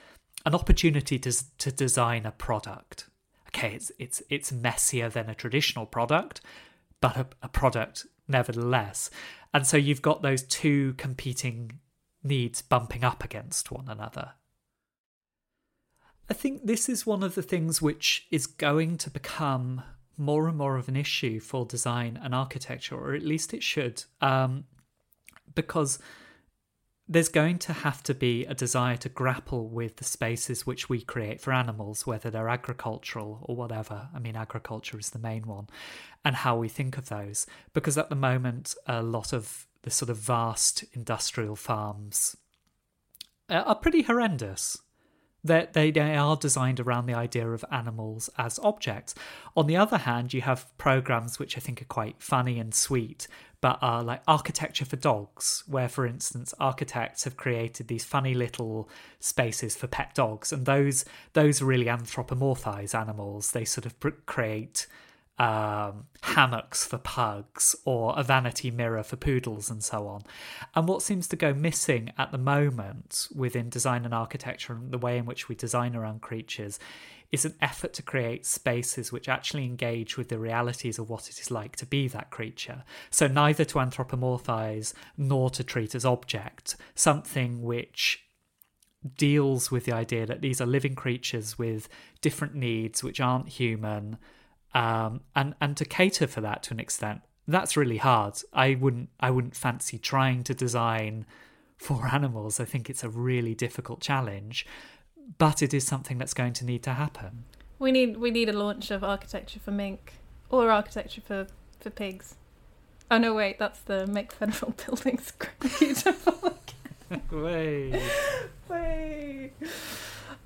an opportunity to, to design a product okay, it's it's it's messier than a traditional product, but a, a product nevertheless. And so you've got those two competing needs bumping up against one another. I think this is one of the things which is going to become more and more of an issue for design and architecture, or at least it should, um, because there's going to have to be a desire to grapple with the spaces which we create for animals, whether they're agricultural or whatever. I mean, agriculture is the main one, and how we think of those. Because at the moment, a lot of the sort of vast industrial farms uh, are pretty horrendous. That they, they are designed around the idea of animals as objects. On the other hand, you have programs which I think are quite funny and sweet, but are like architecture for dogs, where, for instance, architects have created these funny little spaces for pet dogs, and those those really anthropomorphize animals. They sort of create um, hammocks for pugs or a vanity mirror for poodles and so on. And what seems to go missing at the moment within design and architecture and the way in which we design around creatures is an effort to create spaces which actually engage with the realities of what it is like to be that creature. So, neither to anthropomorphize nor to treat as object, something which deals with the idea that these are living creatures with different needs which aren't human um, and and to cater for that to an extent. That's really hard. I wouldn't i wouldn't fancy trying to design for animals. I think it's a really difficult challenge but it is something that's going to need to happen. We need we need a launch of architecture for mink or architecture for for pigs. Oh no, wait, that's the Make Federal Buildings Beautiful. Way. Way.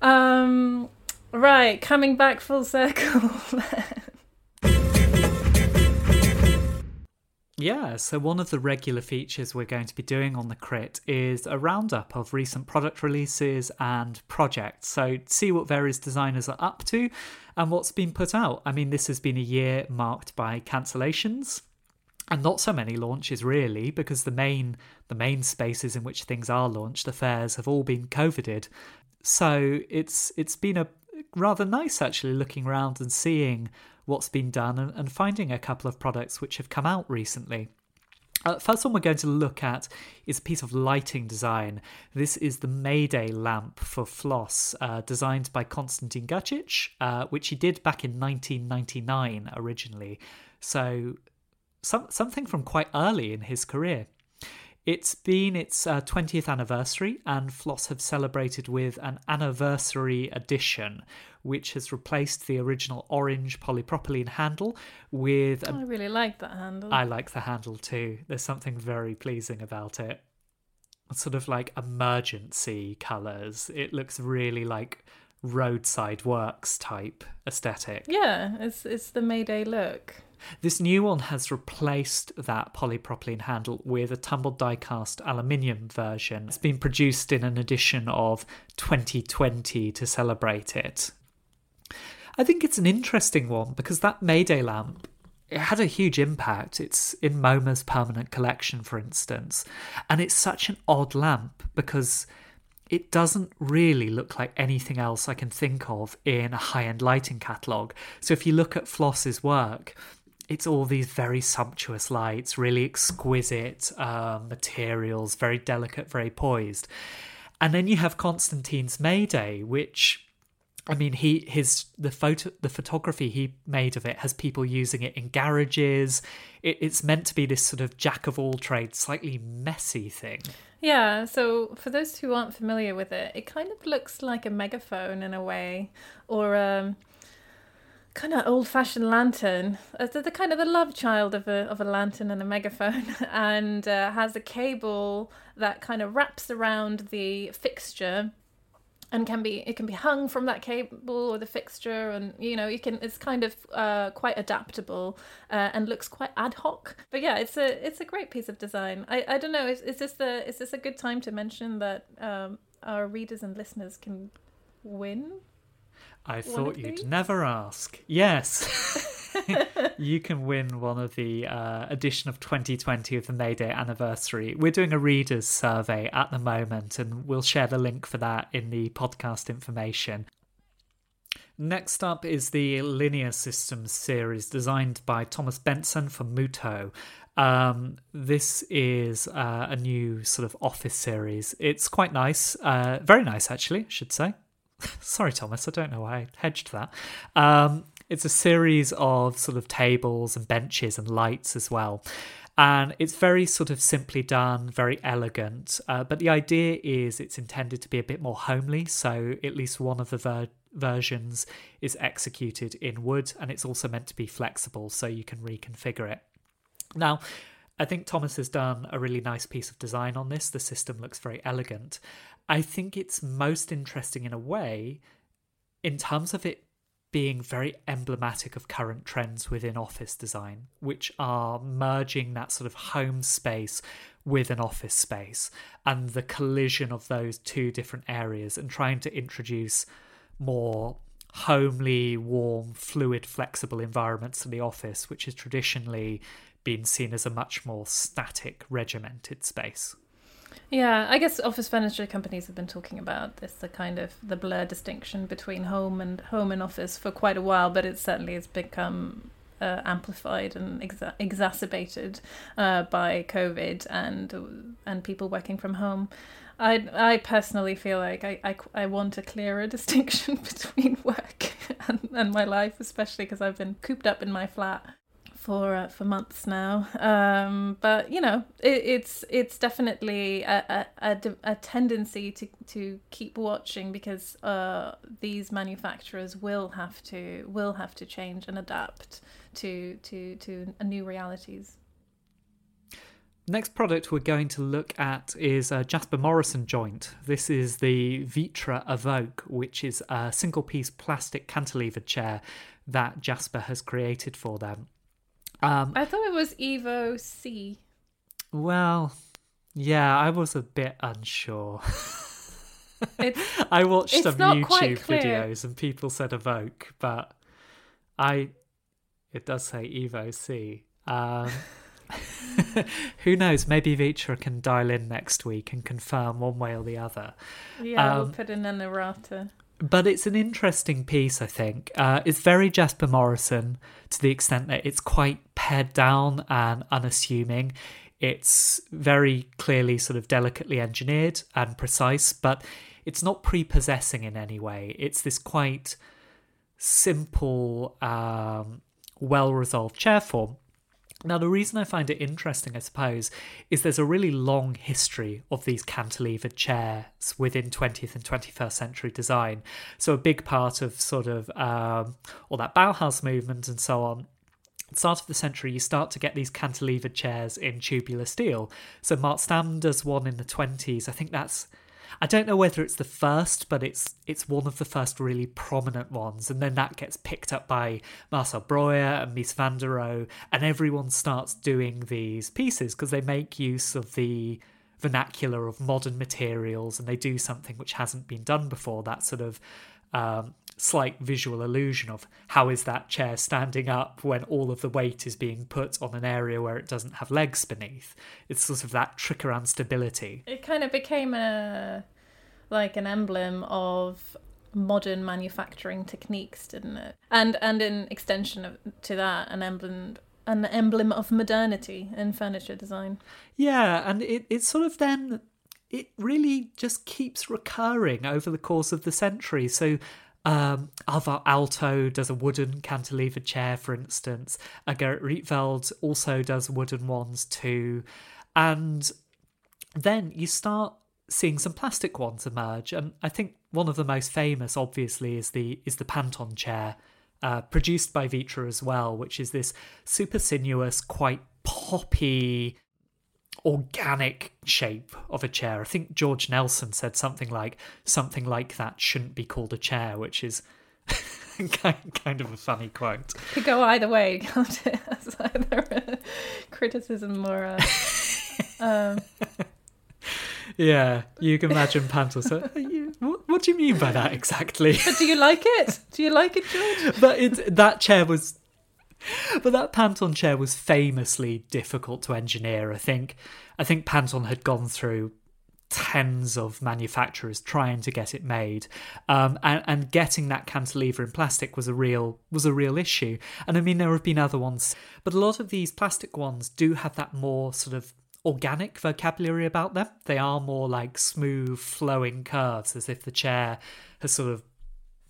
Um, right, coming back full circle. Yeah, so one of the regular features we're going to be doing on the crit is a roundup of recent product releases and projects. So, see what various designers are up to and what's been put out. I mean, this has been a year marked by cancellations and not so many launches really because the main the main spaces in which things are launched the fairs have all been covided so it's it's been a rather nice actually looking around and seeing what's been done and, and finding a couple of products which have come out recently. Uh, first one we're going to look at is a piece of lighting design. This is the Mayday lamp for Flos, uh, designed by Konstantin Grcic, uh, which he did back in 1999 originally. So some, something from quite early in his career. It's been its uh, 20th anniversary, and Flos have celebrated with an anniversary edition, which has replaced the original orange polypropylene handle with. A... I really like that handle. I like the handle too. There's something very pleasing about it. sort of like emergency colours. It looks really like roadside works type aesthetic. Yeah, it's it's the Mayday look. This new one has replaced that polypropylene handle with a tumbled die cast aluminium version. It's been produced in an edition of 2020 to celebrate it. I think it's an interesting one because that Mayday lamp it had a huge impact. It's in MoMA's permanent collection, for instance, and it's such an odd lamp because it doesn't really look like anything else I can think of in a high end lighting catalogue. So if you look at Flos's work, it's all these very sumptuous lights, really exquisite um, materials, very delicate, very poised. And then you have Constantine's May Day, which I mean, he his the photo the photography he made of it has people using it in garages. It, it's meant to be this sort of jack of all trades, slightly messy thing. Yeah. So for those who aren't familiar with it, it kind of looks like a megaphone in a way, or um, kind of old-fashioned lantern. Uh, the, the, kind of the love child of a of a lantern and a megaphone, and uh, has a cable that kind of wraps around the fixture and can be it can be hung from that cable or the fixture and you know you can it's kind of uh, quite adaptable uh, and looks quite ad hoc. But yeah it's a it's a great piece of design. I i don't know is, is this the is this a good time to mention that um, our readers and listeners can win i thought you'd never ask yes you can win one of the uh, edition of 2020 of the May Day anniversary. We're doing a readers survey at the moment, and we'll share the link for that in the podcast information. Next up is the Linear Systems series designed by Thomas Bentzen for Muuto. Um, this is uh, a new sort of office series. It's quite nice, uh, very nice actually, I should say. Sorry, Thomas, I don't know why I hedged that. Um, it's a series of sort of tables and benches and lights as well. And it's very sort of simply done, very elegant. Uh, but the idea is it's intended to be a bit more homely. So at least one of the ver- versions is executed in wood and it's also meant to be flexible so you can reconfigure it. Now, I think Thomas has done a really nice piece of design on this. The system looks very elegant. I think it's most interesting in a way in terms of it being very emblematic of current trends within office design, which are merging that sort of home space with an office space and the collision of those two different areas and trying to introduce more homely, warm, fluid, flexible environments to the office, which has traditionally been seen as a much more static, regimented space. Yeah, I guess office furniture companies have been talking about this, the kind of the blur distinction between home and home and office for quite a while, but it certainly has become uh, amplified and exa- exacerbated uh, by COVID and and people working from home. I I personally feel like I, I, I want a clearer distinction between work and, and my life, especially because I've been cooped up in my flat for uh, for months now. Um, but you know, it, it's it's definitely a, a, a, tendency to to keep watching because uh, these manufacturers will have to will have to change and adapt to to to new realities. Next product we're going to look at is a Jasper Morrison joint. This is the Vitra Evoke, which is a single piece plastic cantilever chair that Jasper has created for them. Um, I thought it was Evo C. Well, yeah, I was a bit unsure. I watched some YouTube videos and people said Evoke, but I it does say Evo C. Um, who knows? Maybe Vitra can dial in next week and confirm one way or the other. Yeah, um, we'll put in an errata but it's an interesting piece, I think. Uh, it's very Jasper Morrison to the extent that it's quite pared down and unassuming. It's very clearly sort of delicately engineered and precise, but it's not prepossessing in any way. It's this quite simple, um, well resolved chair form. Now, the reason I find it interesting, I suppose, is there's a really long history of these cantilevered chairs within 20th and 21st century design. So, a big part of sort of um, all that Bauhaus movement and so on start of the century, you start to get these cantilevered chairs in tubular steel. So Mart Stam does one in the 20s. I think that's I don't know whether it's the first, but it's it's one of the first really prominent ones, and then that gets picked up by Marcel Breuer and Mies van der Rohe, and everyone starts doing these pieces because they make use of the vernacular of modern materials and they do something which hasn't been done before. That sort of um, slight visual illusion of how is that chair standing up when all of the weight is being put on an area where it doesn't have legs beneath. It's sort of that trick around stability. It kind of became a like an emblem of modern manufacturing techniques, didn't it? And and in extension of, to that, an emblem an emblem of modernity in furniture design. Yeah, and it, it sort of then it really just keeps recurring over the course of the century. So um, Alvar Aalto does a wooden cantilever chair, for instance. Uh, Gerrit Rietveld also does wooden ones too. And then you start seeing some plastic ones emerge. And I think one of the most famous, obviously, is the is the Panton chair, uh, produced by Vitra as well, which is this super sinuous, quite poppy organic shape of a chair. I think George Nelson said something like something like that shouldn't be called a chair, which is kind of a funny quote. Could go either way, can't it? As either a criticism or a. Um... Yeah, you can imagine Panton. So, what, what do you mean by that exactly? But do you like it? Do you like it, George? But it, that chair was but that Panton chair was famously difficult to engineer. I think I think Panton had gone through tens of manufacturers trying to get it made, um, and, and getting that cantilever in plastic was a real was a real issue. And I mean, there have been other ones, but a lot of these plastic ones do have that more sort of organic vocabulary about them. They are more like smooth, flowing curves, as if the chair has sort of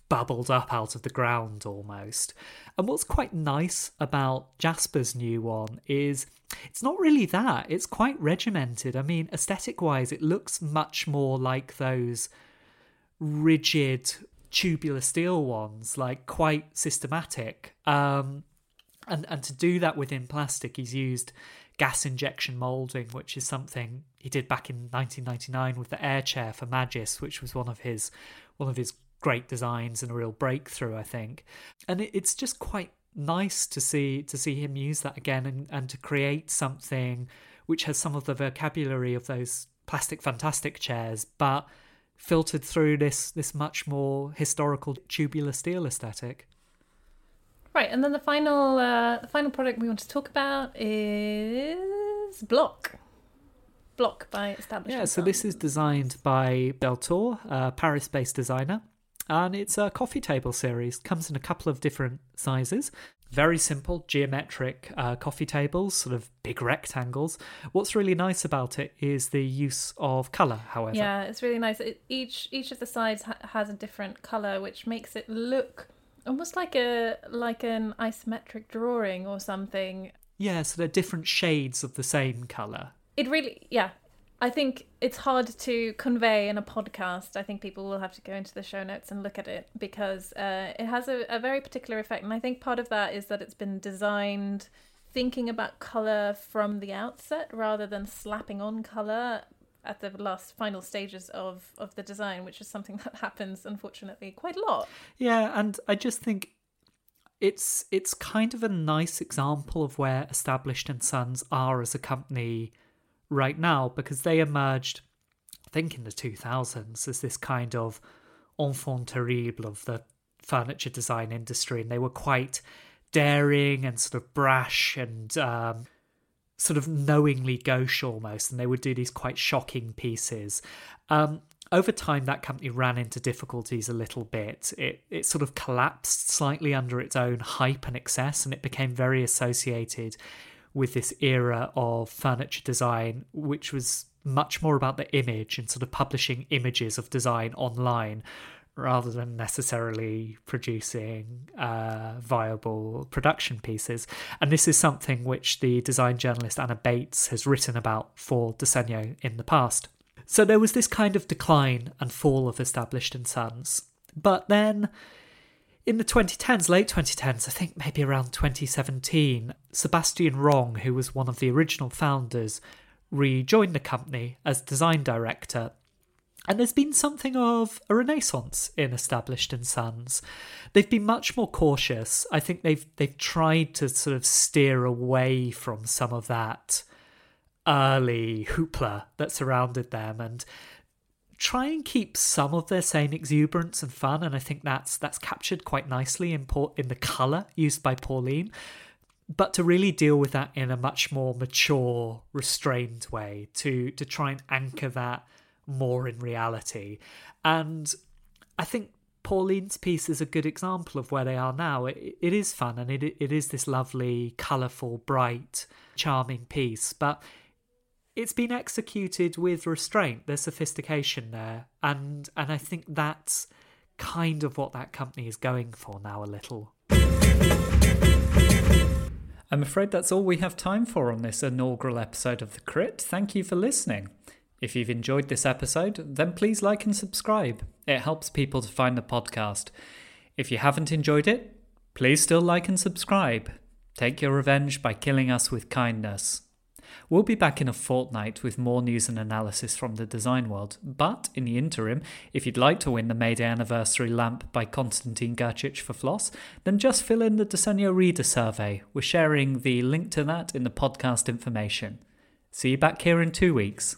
bubbled up out of the ground almost. And what's quite nice about Jasper's new one is it's not really that. It's quite regimented. I mean, aesthetic wise, it looks much more like those rigid tubular steel ones, like quite systematic. Um, and and to do that within plastic, he's used gas injection molding, which is something he did back in 1999 with the air chair for Magis, which was one of his one of his great designs and a real breakthrough, I think. And it, it's just quite nice to see to see him use that again and, and to create something which has some of the vocabulary of those plastic fantastic chairs, but filtered through this this much more historical tubular steel aesthetic. Right, and then the final uh, the final product we want to talk about is Block. Block by Establishment. Yeah, so this is designed by Deltour, a Paris-based designer and it's a coffee table series. Comes in a couple of different sizes. Very simple, geometric uh, coffee tables, sort of big rectangles. What's really nice about it is the use of color. However, yeah, it's really nice. It, each each of the sides ha- has a different color, which makes it look almost like a like an isometric drawing or something. Yeah, so they're different shades of the same color. It really, yeah, I think it's hard to convey in a podcast. I think people will have to go into the show notes and look at it because uh, it has a, a very particular effect. And I think part of that is that it's been designed thinking about color from the outset rather than slapping on color at the last final stages of of the design which is something that happens unfortunately quite a lot yeah and i just think it's it's kind of a nice example of where established and sons are as a company right now because they emerged, I think, in the 2000s as this kind of enfant terrible of the furniture design industry. And they were quite daring and sort of brash and um, sort of knowingly gauche almost. And they would do these quite shocking pieces. Um, over time, that company ran into difficulties a little bit. It it sort of collapsed slightly under its own hype and excess, and it became very associated with this era of furniture design, which was much more about the image and sort of publishing images of design online rather than necessarily producing uh, viable production pieces. And this is something which the design journalist Anna Bates has written about for Disegno in the past. So there was this kind of decline and fall of Established and Sons. But then in the 2010s, late 2010s, I think maybe around 2017, Sebastian Wrong, who was one of the original founders, rejoined the company as design director. And there's been something of a renaissance in Established and Sons. They've been much more cautious. I think they've they've tried to sort of steer away from some of that early hoopla that surrounded them and try and keep some of their same exuberance and fun, and I think that's that's captured quite nicely in in the color used by Pauline. But to really deal with that in a much more mature, restrained way, to to try and anchor that more in reality, and I think Pauline's piece is a good example of where they are now. It, it is fun and it, it is this lovely, colourful, bright, charming piece, but it's been executed with restraint. There's sophistication there, and and I think that's kind of what that company is going for now a little. I'm afraid that's all we have time for on this inaugural episode of The Crit. Thank you for listening. If you've enjoyed this episode, then please like and subscribe. It helps people to find the podcast. If you haven't enjoyed it, please still like and subscribe. Take your revenge by killing us with kindness. We'll be back in a fortnight with more news and analysis from the design world, but in the interim, if you'd like to win the Mayday Anniversary lamp by Konstantin Grcic for Flos, then just fill in the Disegno Reader survey. We're sharing the link to that in the podcast information. See you back here in two weeks.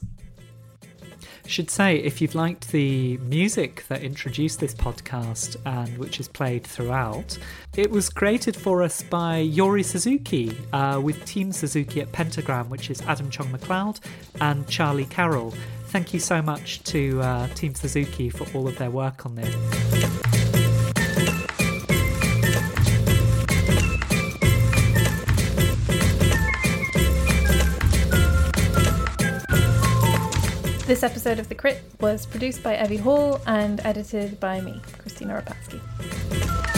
Should say, if you've liked the music that introduced this podcast and which is played throughout, it was created for us by Yuri Suzuki uh, with Team Suzuki at Pentagram, which is Adam Chong McLeod and Charlie Carroll. Thank you so much to uh, Team Suzuki for all of their work on this. This episode of The Crit was produced by Evie Hall and edited by me, Kristina Rapacki.